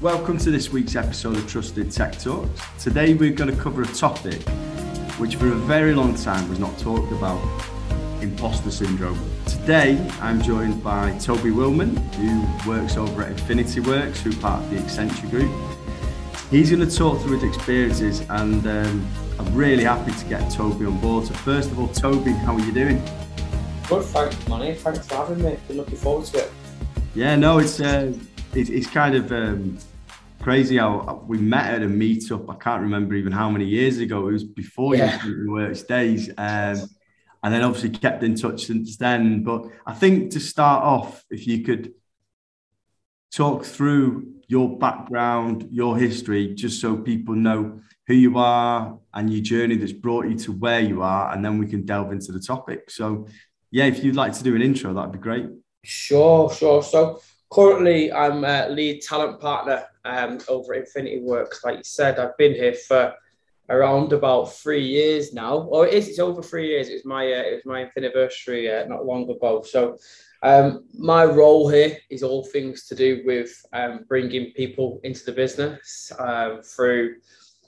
Welcome to this week's episode of Trusted Tech Talks. Today we're going to cover a topic which for a very long time was not talked about imposter syndrome. Today I'm joined by Toby Willman, who works over at Infinity Works, who part of the Accenture Group. He's going to talk through his experiences and um, I'm really happy to get Toby on board. So first of all, Toby, how are you doing? Good, thanks, Manny. Thanks for having me. Been looking forward to it. Yeah, no, it's uh, it's, it's kind of um, crazy how we met at a meetup. I can't remember even how many years ago. It was before yeah. your works days, um, and then obviously kept in touch since then. But I think to start off, if you could talk through your background, your history, just so people know who you are and your journey that's brought you to where you are, and then we can delve into the topic. So, yeah, if you'd like to do an intro, that'd be great. Sure, sure. So currently, I'm a lead talent partner um, over at Infinity Works. Like you said, I've been here for around about three years now. Or it is, it's over three years. It was my uh, it was my anniversary uh, not long ago. So um, my role here is all things to do with um, bringing people into the business um, through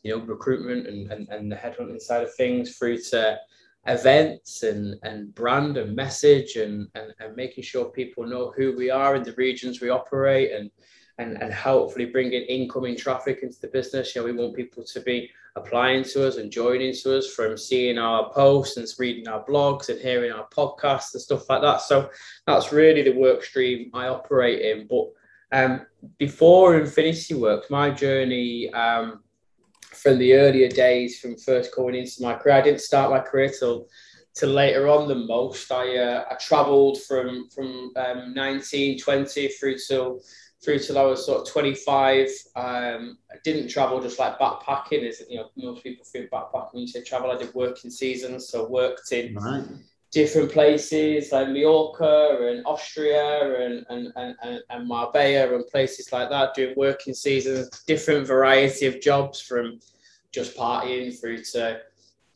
you know recruitment and, and, and the headhunting side of things through to events and, and brand and message and, and, and making sure people know who we are in the regions we operate and, and, and hopefully bringing incoming traffic into the business. You know, we want people to be applying to us and joining to us from seeing our posts and reading our blogs and hearing our podcasts and stuff like that. So that's really the work stream I operate in. But um, before Infinity Works, my journey um, from the earlier days, from first coming into my career. I didn't start my career till till later on than most. I uh, I travelled from from um, 19, 20 through till through till I was sort of 25. Um, I didn't travel just like backpacking, as you know, most people think backpacking when you say travel. I did working seasons, so worked in right. different places like Mallorca and Austria and, and, and, and Marbella and places like that, doing working seasons, different variety of jobs from just partying through to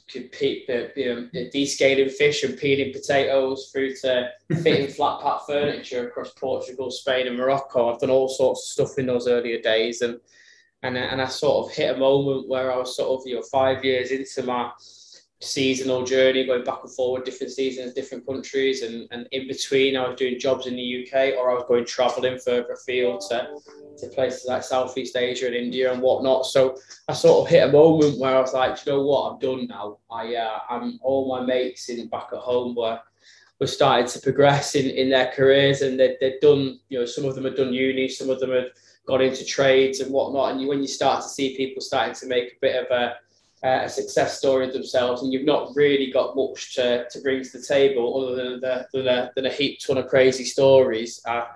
compete, you um, know, descaling fish and peeling potatoes through to fitting flat pack furniture across Portugal, Spain, and Morocco. I've done all sorts of stuff in those earlier days, and and and I sort of hit a moment where I was sort of you know five years into my seasonal journey, going back and forward, different seasons, different countries, and, and in between, I was doing jobs in the UK or I was going traveling further afield to, to places like Southeast Asia and India and whatnot. So I sort of hit a moment where I was like, you know what, I'm done now. I uh, I'm all my mates in back at home were were starting to progress in, in their careers and they'd, they'd done, you know, some of them had done uni, some of them had got into trades and whatnot. And you, when you start to see people starting to make a bit of a uh, a success story themselves, and you've not really got much to, to bring to the table other than, the, than, a, than a heap ton of crazy stories. Uh,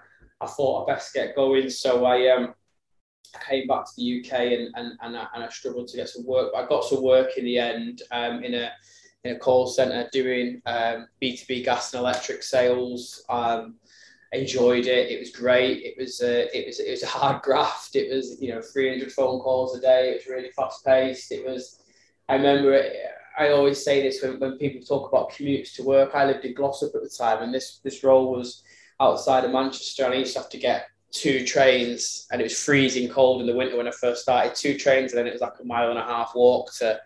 I thought I'd best get going, so I um, came back to the UK and, and, and, I, and I struggled to get some work. But I got some work in the end um, in a in a call center doing um, B2B gas and electric sales. Um, enjoyed it. It was great. It was a, it was it was a hard graft. It was you know 300 phone calls a day. It was really fast paced. It was I remember it, I always say this when, when people talk about commutes to work. I lived in Glossop at the time, and this this role was outside of Manchester, and I used to have to get two trains, and it was freezing cold in the winter when I first started. Two trains, and then it was like a mile and a half walk to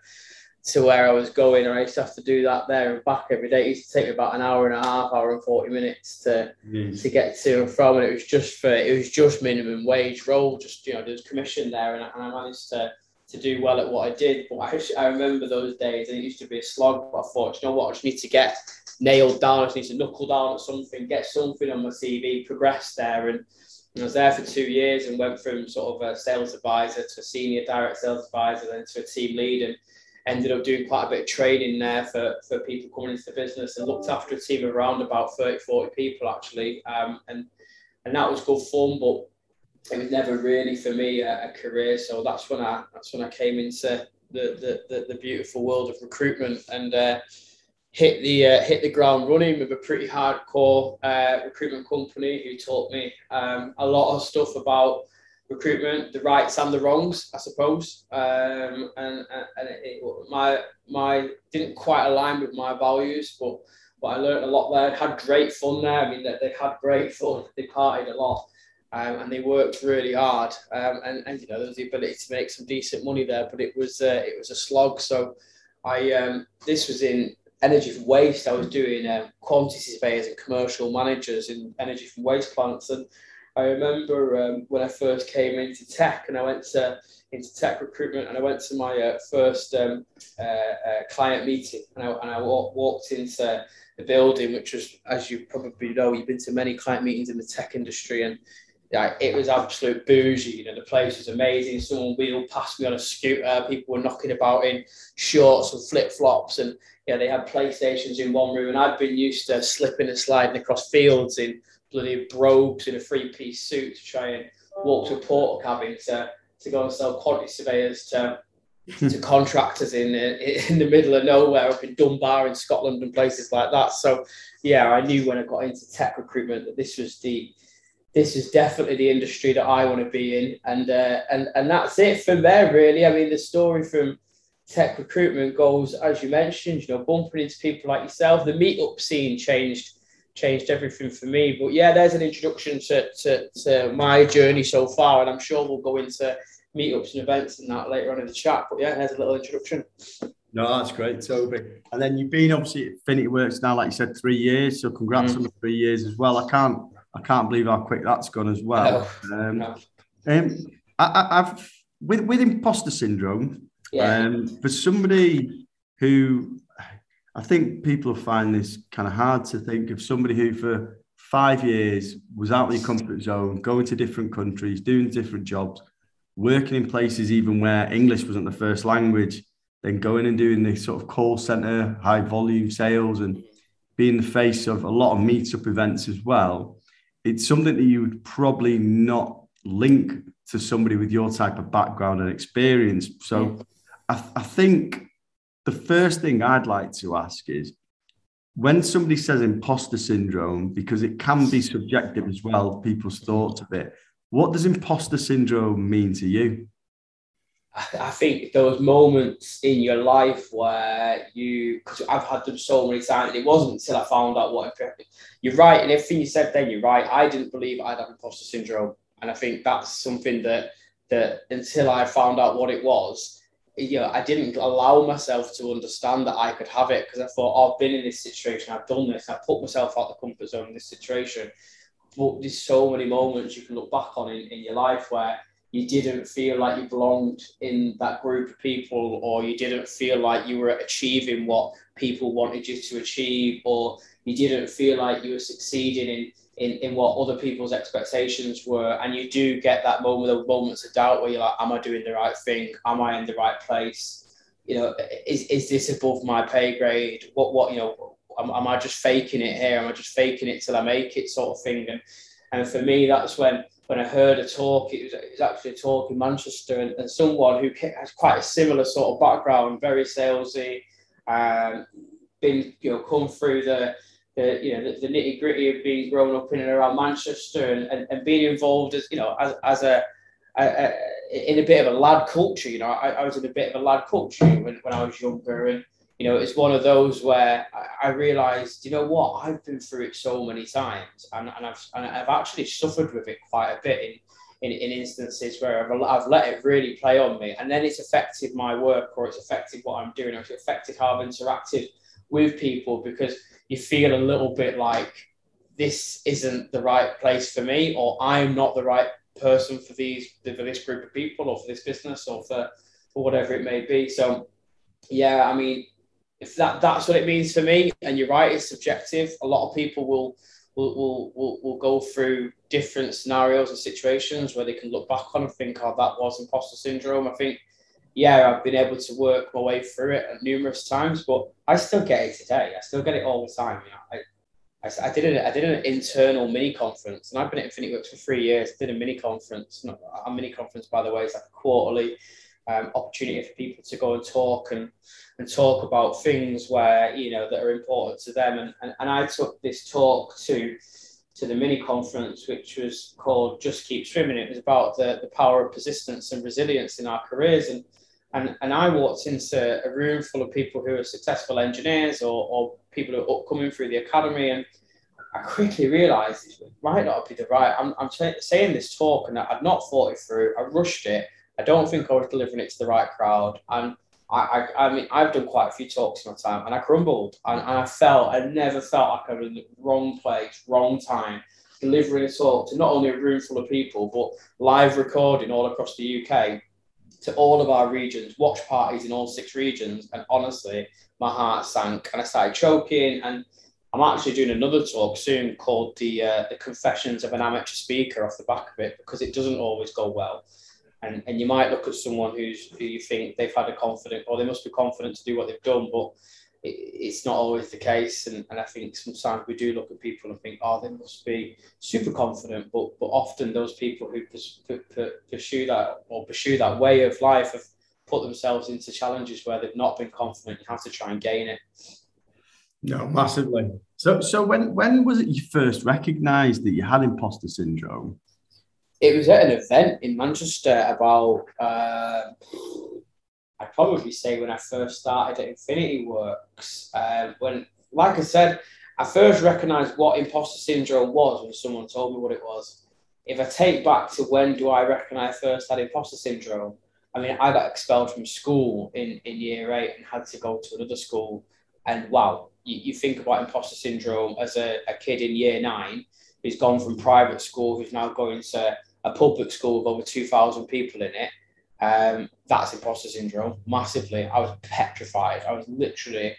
to where I was going, and I used to have to do that there and back every day. It used to take me about an hour and a half, hour and forty minutes to mm. to get to and from, and it was just for it was just minimum wage role, just you know, there's commission there, and I, and I managed to to do well at what I did. But I, I remember those days, and it used to be a slog. But I thought, you know what, I just need to get nailed down. I just need to knuckle down at something, get something on my CV, progress there. And, I was there for two years and went from sort of a sales advisor to a senior direct sales advisor, then to a team lead, and ended up doing quite a bit of training there for, for people coming into the business and looked after a team of around about 30, 40 people actually. Um, and, and that was good fun, but it was never really for me a, a, career. So that's when I that's when I came into the the, the, the beautiful world of recruitment and uh, hit the uh, hit the ground running with a pretty hardcore uh, recruitment company who taught me um, a lot of stuff about recruitment, the rights and the wrongs, I suppose. Um, and and it, my my didn't quite align with my values, but but I learned a lot there. Had great fun there. I mean, they, they had great fun. They partied a lot. Um, and they worked really hard. Um, and, and you know there was the ability to make some decent money there, but it was uh, it was a slog. So I um, this was in energy from waste. I was doing um, quantity surveyors and commercial managers in energy from waste plants, and I remember um, when I first came into tech, and I went to into tech recruitment, and I went to my uh, first um, uh, uh, client meeting, and I, and I walk, walked into the building, which was, as you probably know, you've been to many client meetings in the tech industry, and yeah, it was absolute bougie. You know, the place was amazing. Someone wheeled past me on a scooter. People were knocking about in shorts and flip flops, and yeah, they had PlayStations in one room. And I'd been used to slipping and sliding across fields in bloody brogues in a three piece suit to try and walk to a Portakabin to, to go and sell quantity surveyors to to contractors in in the middle of nowhere up in Dunbar in Scotland and places like that. So yeah, I knew when I got into tech recruitment that this was the this is definitely the industry that I want to be in, and uh, and and that's it from there. Really, I mean, the story from tech recruitment goes as you mentioned. You know, bumping into people like yourself. The meetup scene changed changed everything for me. But yeah, there's an introduction to, to, to my journey so far, and I'm sure we'll go into meetups and events and that later on in the chat. But yeah, there's a little introduction. No, that's great, Toby. And then you've been obviously at Infinity Works now, like you said, three years. So congrats mm. on the three years as well. I can't I can't believe how quick that's gone as well. No, um, no. Um, I, have with with imposter syndrome. Yeah. Um, for somebody who I think people find this kind of hard to think of somebody who for five years was out of your comfort zone, going to different countries, doing different jobs, working in places even where English wasn't the first language, then going and doing this sort of call center, high volume sales, and being the face of a lot of meetup events as well it's something that you would probably not link to somebody with your type of background and experience. So. I, I think the first thing I'd like to ask is when somebody says imposter syndrome, because it can be subjective as well, people's thoughts of it, what does imposter syndrome mean to you? I think those moments in your life where you, because I've had them so many times, and it wasn't until I found out what you're right, and everything you said then, you're right. I didn't believe I'd have imposter syndrome, and I think that's something that that until I found out what it was, you know, I didn't allow myself to understand that I could have it because I thought oh, I've been in this situation, I've done this, I've put myself out of the comfort zone in this situation. But there's so many moments you can look back on in, in your life where you didn't feel like you belonged in that group of people or you didn't feel like you were achieving what people wanted you to achieve or you didn't feel like you were succeeding in in, in what other people's expectations were. And you do get that moment of moments of doubt where you're like am i doing the right thing? Am i in the right place? You know is, is this above my pay grade? What what you know am, am i just faking it here? Am i just faking it till i make it sort of thing? And and for me that's when when I heard a talk, it was, it was actually a talk in Manchester, and, and, someone who has quite a similar sort of background, very salesy, um, been you know come through the, the you know the, the nitty gritty of being grown up in and around Manchester, and, and, and being involved as you know as, as a, a, a, in a bit of a lad culture. You know, I, I was in a bit of a lad culture when, when I was younger, and you know, it's one of those where I, realized, you know what, I've been through it so many times and, and, I've, and I've actually suffered with it quite a bit in, in, in instances where I've, I've let it really play on me. And then it's affected my work or it's affected what I'm doing or it's affected how I've interacted with people because you feel a little bit like this isn't the right place for me or I'm not the right person for these for this group of people or for this business or for, for whatever it may be. So yeah, I mean, if that that's what it means for me, and you're right, it's subjective. A lot of people will will will will, will go through different scenarios and situations where they can look back on and think, "Oh, that was imposter syndrome." I think, yeah, I've been able to work my way through it numerous times, but I still get it today. I still get it all the time. You know, I, I, I did an, I did an internal mini conference, and I've been at Infinity Works for three years. Did a mini conference. Not, a mini conference, by the way, is like a quarterly um, opportunity for people to go and talk and and talk about things where you know that are important to them. And, and, and I took this talk to to the mini conference, which was called Just Keep Swimming. It was about the, the power of persistence and resilience in our careers. And, and, and I walked into a room full of people who are successful engineers or, or people who are upcoming through the academy. And I quickly realised it might not be the right. I'm, I'm t- saying this talk and I'd not thought it through. I rushed it. I don't think I was delivering it to the right crowd. And I, I, I mean, I've done quite a few talks in my time and I crumbled and, and I felt, I never felt like I was in the wrong place, wrong time, delivering a talk to not only a room full of people, but live recording all across the UK to all of our regions, watch parties in all six regions. And honestly, my heart sank and I started choking. And I'm actually doing another talk soon called the uh, the Confessions of an Amateur Speaker off the back of it because it doesn't always go well. And, and you might look at someone who's who you think they've had a confident or they must be confident to do what they've done, but it's not always the case. And, and I think sometimes we do look at people and think, oh, they must be super confident. But but often those people who pursue that or pursue that way of life have put themselves into challenges where they've not been confident. You have to try and gain it. No, massively. So so when when was it you first recognised that you had imposter syndrome? It was at an event in Manchester about. Uh, I'd probably say when I first started at Infinity Works, uh, when, like I said, I first recognised what imposter syndrome was when someone told me what it was. If I take back to when do I reckon I first had imposter syndrome, I mean, I got expelled from school in, in year eight and had to go to another school. And wow, you, you think about imposter syndrome as a, a kid in year nine who's gone from private school, who's now going to a public school with over 2,000 people in it um, that's imposter syndrome massively. I was petrified. I was literally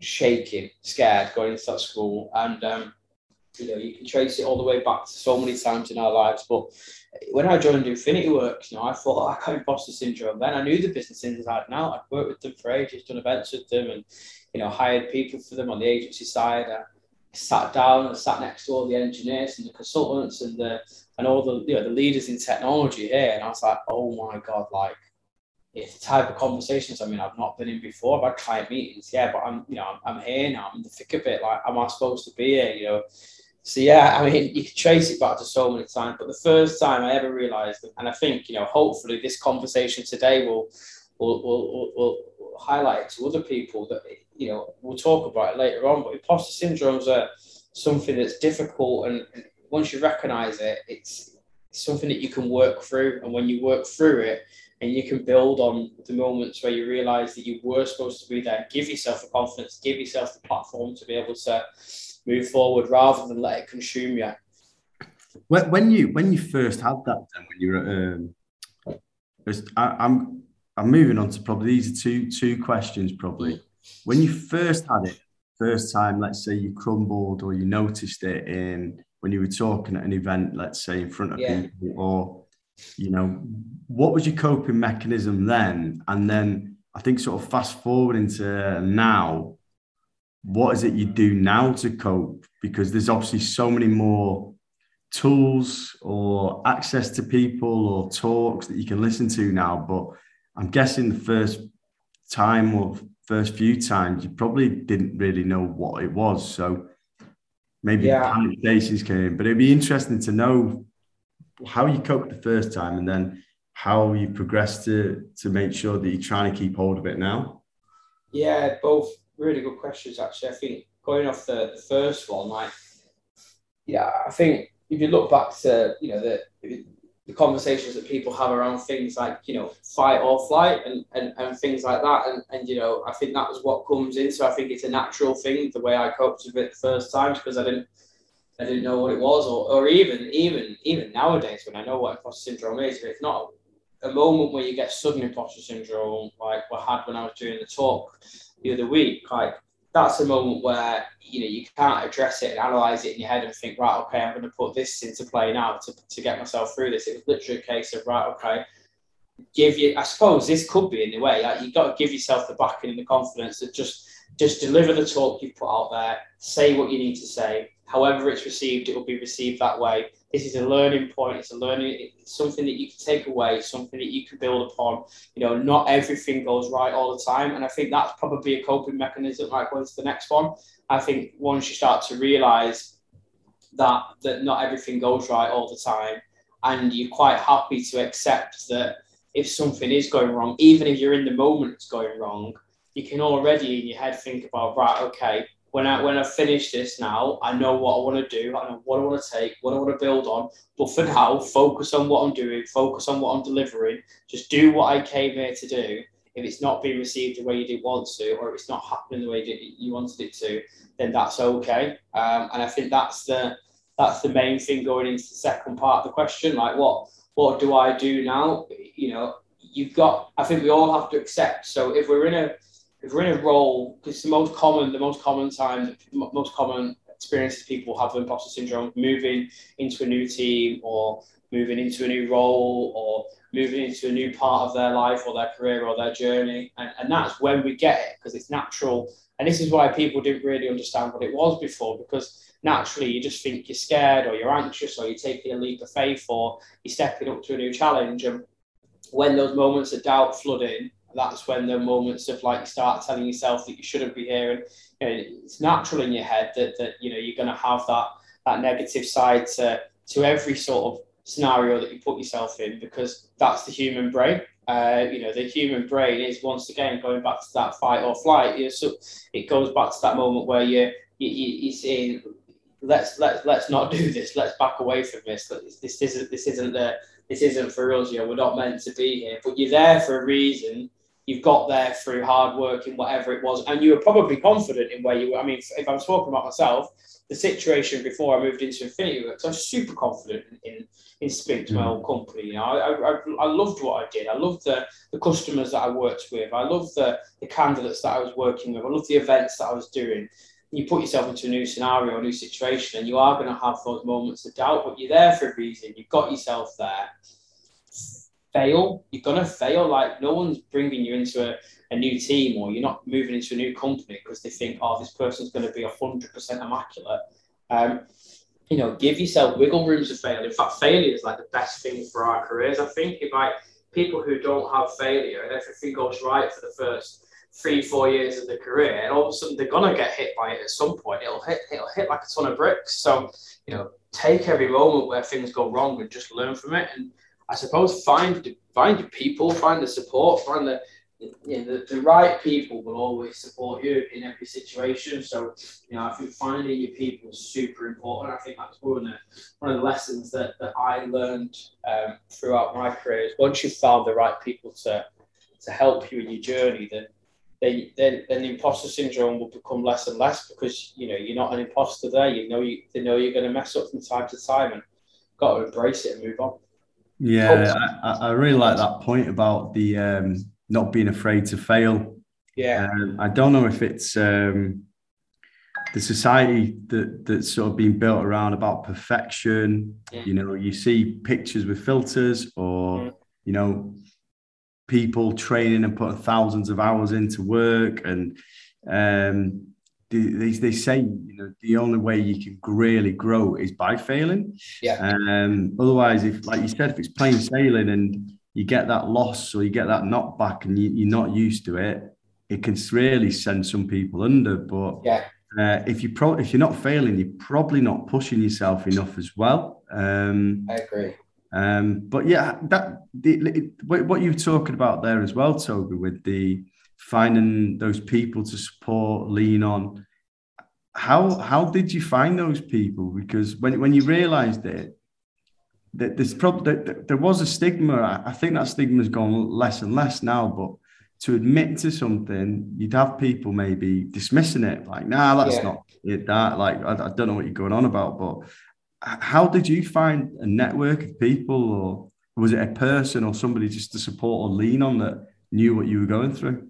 shaking, scared going into that school. And, um, you know, you can trace it all the way back to so many times in our lives. But when I joined Infinity Works, you know, I thought, oh, I got imposter syndrome. Then I knew the business inside and out. I'd worked with them for ages, done events with them, and, you know, hired people for them on the agency side. Sat down and sat next to all the engineers and the consultants and the and all the you know the leaders in technology here, and I was like, oh my god, like it's the type of conversations. I mean, I've not been in before. I've had client meetings, yeah, but I'm you know I'm, I'm here now. I'm in the thick of it. Like, am I supposed to be here? You know. So yeah, I mean, you can trace it back to so many times. But the first time I ever realised, and I think you know, hopefully this conversation today will will will, will, will highlight to other people that you know we'll talk about it later on. But imposter syndromes are something that's difficult and, once you recognize it, it's something that you can work through. And when you work through it, and you can build on the moments where you realize that you were supposed to be there, give yourself the confidence, give yourself the platform to be able to move forward rather than let it consume you. When, when you when you first had that, then when you were, um, I, I'm I'm moving on to probably these are two two questions probably. When you first had it, first time, let's say you crumbled or you noticed it in when you were talking at an event, let's say in front of yeah. people, or you know, what was your coping mechanism then? And then I think sort of fast forward into now, what is it you do now to cope? Because there's obviously so many more tools or access to people or talks that you can listen to now. But I'm guessing the first time or first few times you probably didn't really know what it was. So maybe yeah. panic stations came in. But it'd be interesting to know how you coped the first time and then how you progressed to to make sure that you're trying to keep hold of it now. Yeah, both really good questions actually. I think going off the, the first one, like yeah, I think if you look back to you know the the conversations that people have around things like you know fight or flight and, and, and things like that. And, and you know I think that was what comes in. So I think it's a natural thing the way I coped with it the first times because I didn't I didn't know what it was. Or, or even even even nowadays when I know what imposter syndrome is if it's not a moment where you get sudden imposter syndrome like what I had when I was doing the talk the other week like that's a moment where you know you can't address it and analyze it in your head and think right okay i'm going to put this into play now to, to get myself through this. It was literally a case of right okay give you i suppose this could be in the way like you've got to give yourself the backing and the confidence that just just deliver the talk you've put out there say what you need to say. However it's received it will be received that way this is a learning point. It's a learning, it's something that you can take away, something that you can build upon. You know, not everything goes right all the time. And I think that's probably a coping mechanism, like Going to the next one. I think once you start to realize that that not everything goes right all the time, and you're quite happy to accept that if something is going wrong, even if you're in the moment it's going wrong, you can already in your head think about, right, okay, when I when I finish this now, I know what I want to do, I know what I want to take, what I want to build on. But for now, focus on what I'm doing, focus on what I'm delivering. Just do what I came here to do. If it's not being received the way you did want to, or if it's not happening the way you wanted it to, then that's okay. Um, and I think that's the that's the main thing going into the second part of the question. Like, what what do I do now? You know, you've got. I think we all have to accept. So if we're in a if we're in a role, because the most common, the most common time, most common experiences people have with imposter syndrome, moving into a new team or moving into a new role or moving into a new part of their life or their career or their journey. And, and that's when we get it because it's natural. And this is why people didn't really understand what it was before because naturally you just think you're scared or you're anxious or you're taking a leap of faith or you're stepping up to a new challenge. And when those moments of doubt flood in, that's when the moments of like start telling yourself that you shouldn't be here, and you know, it's natural in your head that that you know you're going to have that that negative side to to every sort of scenario that you put yourself in because that's the human brain. Uh, you know, the human brain is once again going back to that fight or flight. You know, so it goes back to that moment where you you, you, are saying, let's let's let's not do this. Let's back away from this. This isn't this isn't the this isn't for us. You know, we're not meant to be here. But you're there for a reason you've got there through hard work in whatever it was, and you were probably confident in where you were. I mean, if I'm talking about myself, the situation before I moved into Infinity Works, I was super confident in in Spink, my mm. old company. You know, I, I, I loved what I did. I loved the, the customers that I worked with. I loved the, the candidates that I was working with. I loved the events that I was doing. You put yourself into a new scenario, a new situation, and you are going to have those moments of doubt, but you're there for a reason. You've got yourself there fail. You're gonna fail. Like no one's bringing you into a, a new team or you're not moving into a new company because they think, oh, this person's going to be hundred percent immaculate. Um, you know, give yourself wiggle rooms to fail. In fact, failure is like the best thing for our careers. I think if like people who don't have failure and everything goes right for the first three, four years of the career, and all of a sudden they're gonna get hit by it at some point. It'll hit, it'll hit like a ton of bricks. So, you know, take every moment where things go wrong and just learn from it. And I suppose find find your people, find the support, find the you know, the, the right people will always support you in every situation. So, you know, I think finding your people is super important. I think that's one of the, one of the lessons that, that I learned um, throughout my career is once you've found the right people to, to help you in your journey, then, then, then, then the imposter syndrome will become less and less because, you know, you're not an imposter there. You know, you, they know you're going to mess up from time to time and got to embrace it and move on. Yeah, I, I, really like that point about the um, not being afraid to fail. Yeah, um, I don't know if it's um, the society that that's sort of been built around about perfection. You know, you see pictures with filters, or mm. you know, people training and putting thousands of hours into work, and um, they, they say you know the only way you can really grow is by failing. Yeah. Um, otherwise, if like you said, if it's plain sailing and you get that loss or you get that knockback and you, are not used to it, it can really send some people under. But yeah. Uh, if you pro- if you're not failing, you're probably not pushing yourself enough as well. Um, I agree. Um, but yeah, that the, what you're talking about there as well, Toby, with the finding those people to support, lean on. How how did you find those people? Because when when you realised it, that there's probably that there was a stigma. I think that stigma has gone less and less now. But to admit to something, you'd have people maybe dismissing it, like, "Nah, that's yeah. not it." That like I, I don't know what you're going on about. But how did you find a network of people, or was it a person or somebody just to support or lean on that knew what you were going through?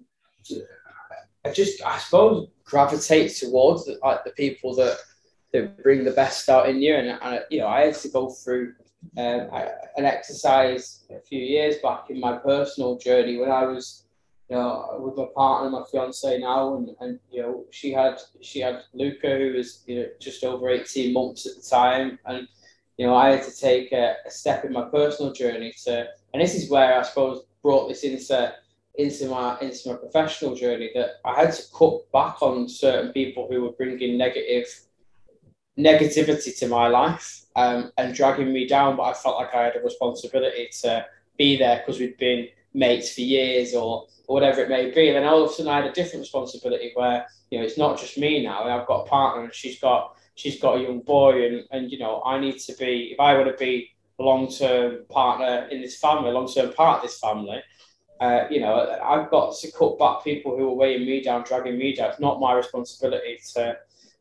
I just, I suppose, gravitate towards the, like the people that that bring the best out in you. And, and you know, I had to go through um, an exercise a few years back in my personal journey when I was, you know, with my partner, my fiance now, and, and you know, she had she had Luca, who was you know just over eighteen months at the time, and you know, I had to take a, a step in my personal journey to, and this is where I suppose brought this into into my into my professional journey that I had to cut back on certain people who were bringing negative negativity to my life um, and dragging me down. But I felt like I had a responsibility to be there because we'd been mates for years or, whatever it may be. And then all of a sudden I had a different responsibility where, you know, it's not just me now. I've got a partner and she's got she's got a young boy and, and you know, I need to be if I want to be a long-term partner in this family, a long-term part of this family, uh, you know, I've got to cut back people who are weighing me down, dragging me down. It's not my responsibility to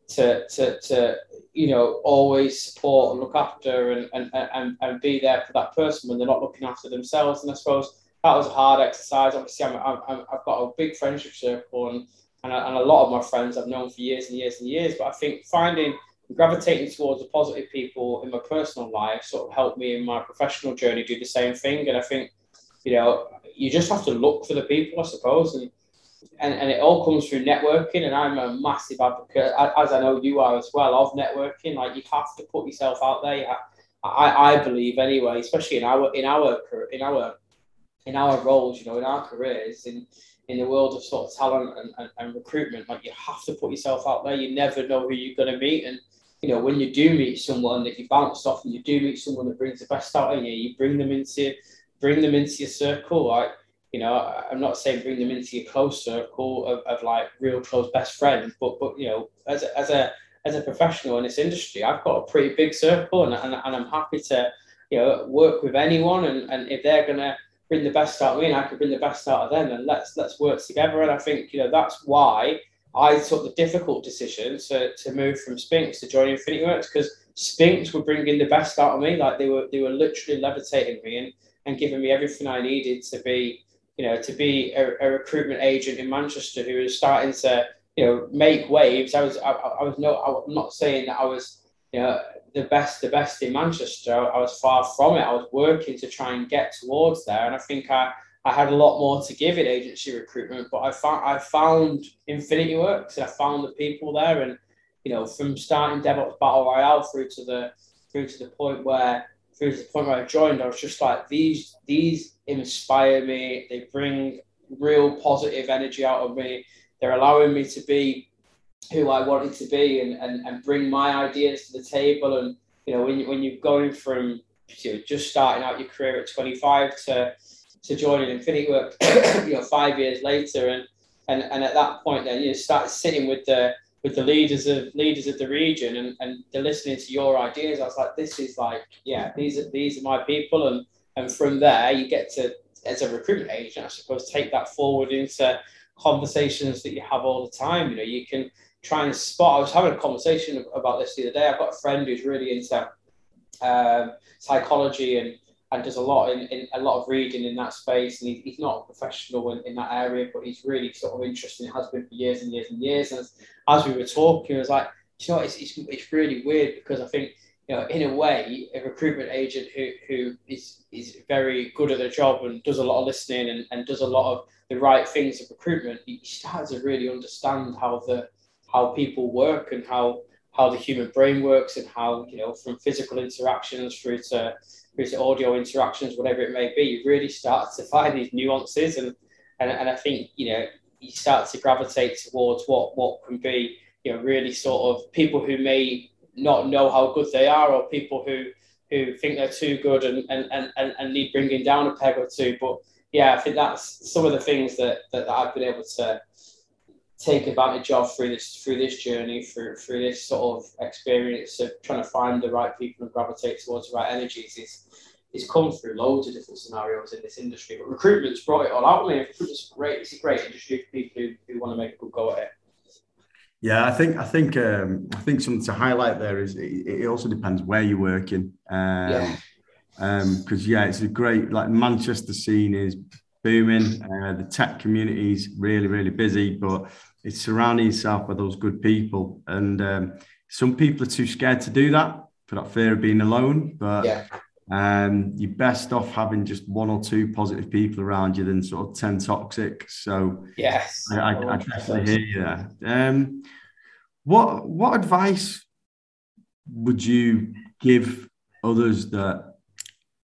to to, to you know always support and look after and, and, and, and be there for that person when they're not looking after themselves. And I suppose that was a hard exercise. Obviously, I'm, I'm, I've got a big friendship circle and, and, a, and a lot of my friends I've known for years and years and years. But I think finding gravitating towards the positive people in my personal life sort of helped me in my professional journey do the same thing. And I think, you know, you just have to look for the people, I suppose. And and, and it all comes through networking. And I'm a massive advocate, as I know you are as well, of networking. Like you have to put yourself out there. I, I believe anyway, especially in our in our in our in our roles, you know, in our careers, in in the world of sort of talent and, and, and recruitment, like you have to put yourself out there. You never know who you're going to meet, and you know when you do meet someone that you bounce off, and you do meet someone that brings the best out of you, you bring them into bring them into your circle. Like you know, I'm not saying bring them into your close circle of, of like real close best friends, but but you know, as a, as a as a professional in this industry, I've got a pretty big circle, and, and, and I'm happy to you know work with anyone, and, and if they're gonna bring the best out of me, and I can bring the best out of them, and let's let's work together. And I think you know that's why I took the difficult decision to, to move from Spinks to join Infinity Works because Spinks were bringing the best out of me, like they were they were literally levitating me and and giving me everything I needed to be you know, to be a, a recruitment agent in Manchester who was starting to, you know, make waves. I was, I, I was no, I'm not saying that I was, you know, the best, the best in Manchester. I was far from it. I was working to try and get towards there, and I think I, I had a lot more to give in agency recruitment. But I found, I found Infinity Works, and I found the people there, and you know, from starting DevOps Battle Royale through to the, through to the point where through the point where I joined, I was just like, these these inspire me. They bring real positive energy out of me. They're allowing me to be who I wanted to be and, and, and bring my ideas to the table. And you know, when you, when you're going from you know, just starting out your career at 25 to to joining Infinity Work, you know, five years later, and and and at that point, then you start sitting with the with the leaders of leaders of the region and, and they're listening to your ideas. I was like, this is like, yeah, these are these are my people. And and from there you get to as a recruitment agent, I suppose, take that forward into conversations that you have all the time. You know, you can try and spot. I was having a conversation about this the other day. I've got a friend who's really into um, psychology and and does a lot in, in a lot of reading in that space. And he, he's not a professional in, in that area, but he's really sort of interested. Has been for years and years and years. And as, as we were talking, I was like, you know, it's, it's, it's really weird because I think you know, in a way, a recruitment agent who, who is, is very good at their job and does a lot of listening and, and does a lot of the right things of recruitment, he starts to really understand how the how people work and how how the human brain works and how you know from physical interactions through to to audio interactions, whatever it may be, you really start to find these nuances and and, and I think you know you start to gravitate towards what what can be you know really sort of people who may not know how good they are or people who who think they're too good and and, and, and need bringing down a peg or two. But yeah I think that's some of the things that, that, that I've been able to take advantage of through this through this journey through through this sort of experience of trying to find the right people and gravitate towards the right energies is is come through loads of different scenarios in this industry. But recruitment's brought it all out. I mean, recruitment's great. It's a great industry for people who, who want to make a good go at it. Yeah, I think I think um, I think something to highlight there is it, it also depends where you're working. Um, yeah. Because um, yeah, it's a great like Manchester scene is booming. Uh, the tech community is really really busy, but it's surrounding yourself with those good people. And um, some people are too scared to do that for that fear of being alone. But yeah. um, you're best off having just one or two positive people around you than sort of 10 toxic. So yes, I, I, I definitely hear you there. Um, what, what advice would you give others that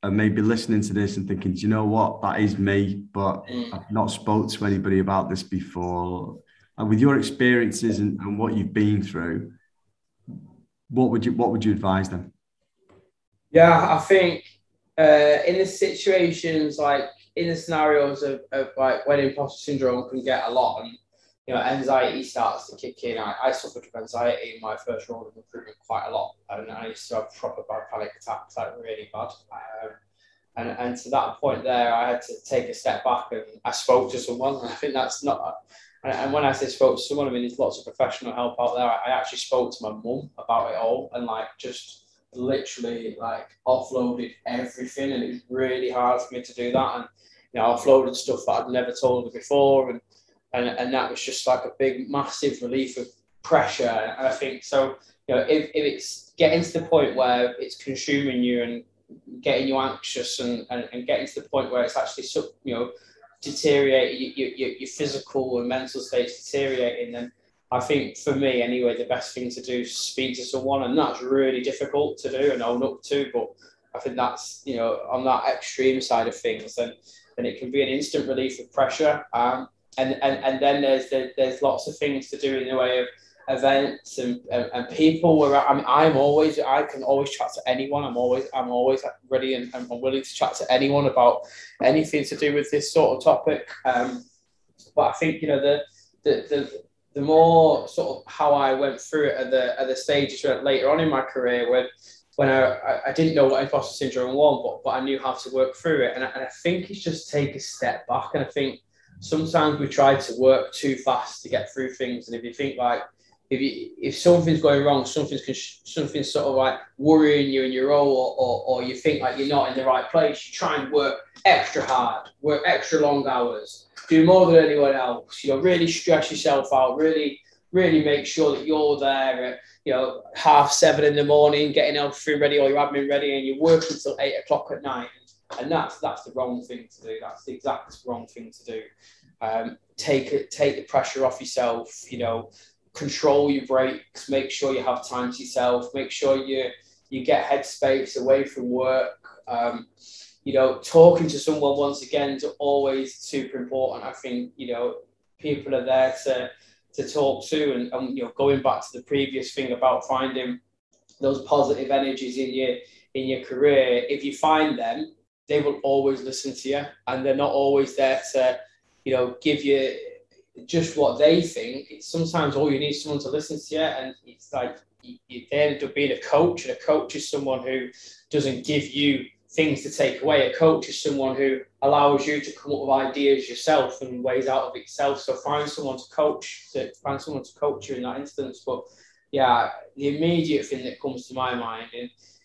are maybe listening to this and thinking, do you know what, that is me, but mm. I've not spoke to anybody about this before and with your experiences and, and what you've been through, what would you what would you advise them? Yeah, I think uh, in the situations like in the scenarios of, of like when imposter syndrome can get a lot and you know anxiety starts to kick in. I, I suffered with anxiety in my first role of recruitment quite a lot, and I used to have proper bad panic attacks, like really bad. Um, and, and to that point there, I had to take a step back and I spoke to someone. I think that's not and, when I say spoke to someone, I mean, there's lots of professional help out there. I actually spoke to my mum about it all and like just literally like offloaded everything. And it was really hard for me to do that. And, you know, offloaded stuff that I'd never told her before. And, and, and that was just like a big, massive relief of pressure. And I think so, you know, if, if it's getting to the point where it's consuming you and getting you anxious and, and, and getting to the point where it's actually, you know, deteriorating, your, your, your physical and mental state's deteriorating, then I think for me anyway, the best thing to do is speak to someone, and that's really difficult to do and own up to. But I think that's you know on that extreme side of things, then then it can be an instant relief of pressure. Um, and and and then there's there, there's lots of things to do in the way of events and, and, and people were I mean, I'm always I can always chat to anyone. I'm always I'm always ready and I'm willing to chat to anyone about anything to do with this sort of topic. Um, but I think you know the the, the the more sort of how I went through it at the at the stages later on in my career when when I, I didn't know what imposter syndrome was but, but I knew how to work through it. And I, and I think it's just take a step back. And I think sometimes we try to work too fast to get through things and if you think like if you, if something's going wrong, something's something's sort of like worrying you in your role, or, or, or you think like you're not in the right place, you try and work extra hard, work extra long hours, do more than anyone else. You know, really stress yourself out. Really, really make sure that you're there at you know half seven in the morning, getting everything ready, or your admin ready, and you're working until eight o'clock at night. And that's that's the wrong thing to do. That's the exact wrong thing to do. Um, take it, take the pressure off yourself. You know, control your breaks, make sure you have time to yourself, make sure you you get headspace away from work. Um, you know, talking to someone once again is always super important. I think you know people are there to to talk to, and, and you know, going back to the previous thing about finding those positive energies in your in your career. If you find them, they will always listen to you, and they're not always there to you know give you just what they think. Sometimes all you need is someone to listen to you, and it's like you, you end up being a coach, and a coach is someone who doesn't give you things to take away. A coach is someone who allows you to come up with ideas yourself and ways out of itself. So find someone to coach, to find someone to coach you in that instance. But yeah, the immediate thing that comes to my mind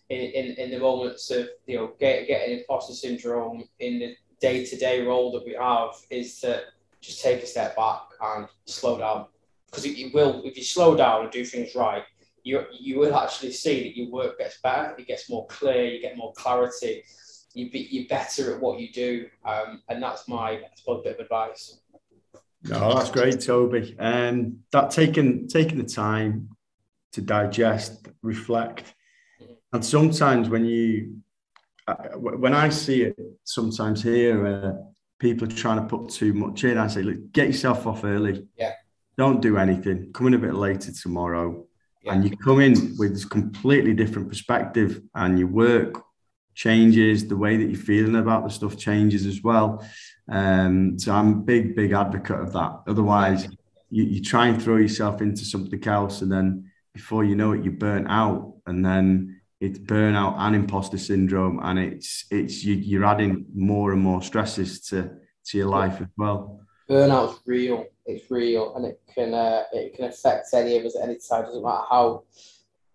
in in, in, the moments of you know get, getting imposter syndrome in the day to day role that we have is to just take a step back and slow down. Because it, will, if you slow down and do things right, you you will actually see that your work gets better, it gets more clear, you get more clarity, you be, you're better at what you do, um, and that's my suppose bit of advice. No, that's great, Toby. Um, that taking taking the time to digest, reflect, and sometimes when you uh, when I see it, sometimes here. Uh, people are trying to put too much in. I say, look, get yourself off early. Yeah. Don't do anything. Come in a bit later tomorrow. Yeah. And you come in with this completely different perspective and your work changes, the way that you're feeling about the stuff changes as well. Um, so I'm a big, big advocate of that. Otherwise, you, you try and throw yourself into something else and then before you know it, you're burnt out. And then it's burnout and imposter syndrome, and it's it's you, you're adding more and more stresses to to your life as well. Burnout's real. It's real, and it can uh, it can affect any of us at any time. Doesn't matter how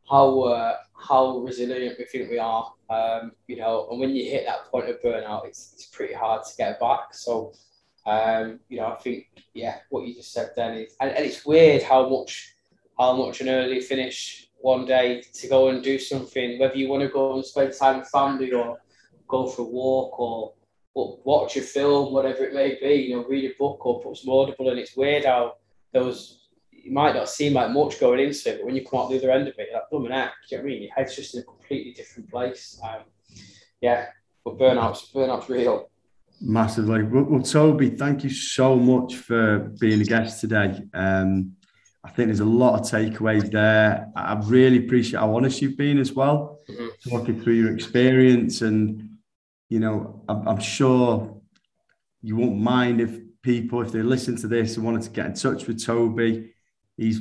how uh, how resilient we think we are. Um, you know, and when you hit that point of burnout, it's it's pretty hard to get back. So. Um, you know, I think yeah, what you just said then is, and, and it's weird how much how much an early finish one day to go and do something, whether you want to go and spend time with family or go for a walk or, watch a film, whatever it may be, you know, read a book or put some audible. And it's weird how those, you might not seem like much going into it, but when you come out the other end of it, you're like, blooming heck, you know what I mean? Your head's just in a completely different place. Um, yeah, but burnout's, burnout's real. Massively. Well, well, Toby, thank you so much for being a guest today. Um, I think there's a lot of takeaways there. I really appreciate how honest you've been as well, mm-hmm. talking through your experience. And, you know, I'm, I'm, sure you won't mind if people, if they listen to this and wanted to get in touch with Toby, he's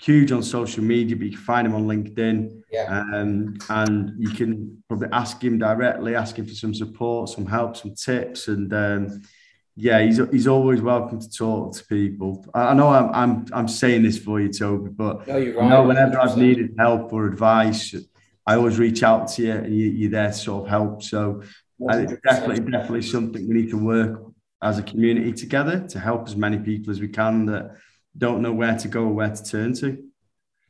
huge on social media, but you can find him on LinkedIn. Yeah. Um, and you can probably ask him directly, ask him for some support, some help, some tips. And um, yeah, he's, he's always welcome to talk to people. I, I know I'm, I'm, I'm saying this for you, Toby, but no, you're right. you know, whenever I've needed help or advice, I always reach out to you and you, are there to sort of help. So it's definitely, definitely something we need to work as a community together to help as many people as we can that don't know where to go or where to turn to.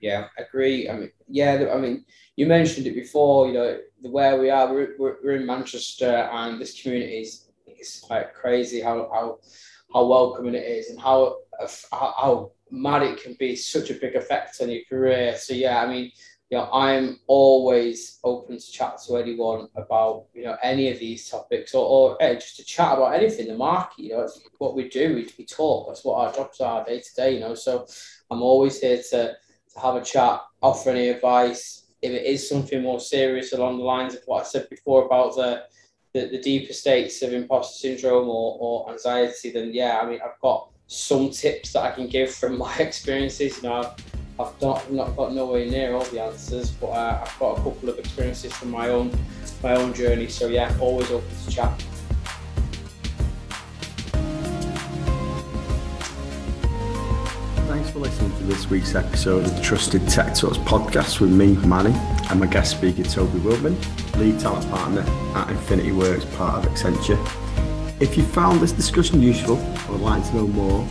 Yeah, agree. I mean, yeah, I mean, you mentioned it before. You know, the where we are, we're, we're in Manchester, and this community is it's quite crazy how how how welcoming it is and how how mad it can be. Such a big effect on your career. So yeah, I mean, you know, I'm always open to chat to anyone about, you know, any of these topics or, or just to chat about anything, the market, you know, it's what we do, we, we talk, that's what our jobs are day to day, you know, so I'm always here to, to have a chat, offer any advice. If it is something more serious along the lines of what I said before about the, the, the deeper states of imposter syndrome or, or anxiety, then yeah, I mean, I've got some tips that I can give from my experiences, you know, I've not, not got nowhere near all the answers, but uh, I've got a couple of experiences from my own my own journey. So yeah, always open to chat. Thanks for listening to this week's episode of the Trusted Tech Talks podcast with me, Manny, and my guest speaker, Toby Wildman, lead talent partner at Infinity Works, part of Accenture. If you found this discussion useful or would like to know more,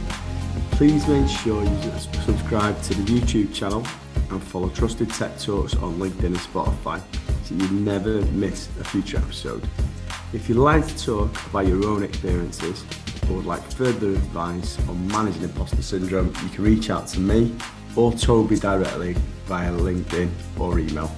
Please make sure you subscribe to the YouTube channel and follow Trusted Tech Talks on LinkedIn and Spotify so you never miss a future episode. If you'd like to talk about your own experiences or would like further advice on managing imposter syndrome, you can reach out to me or Toby directly via LinkedIn or email.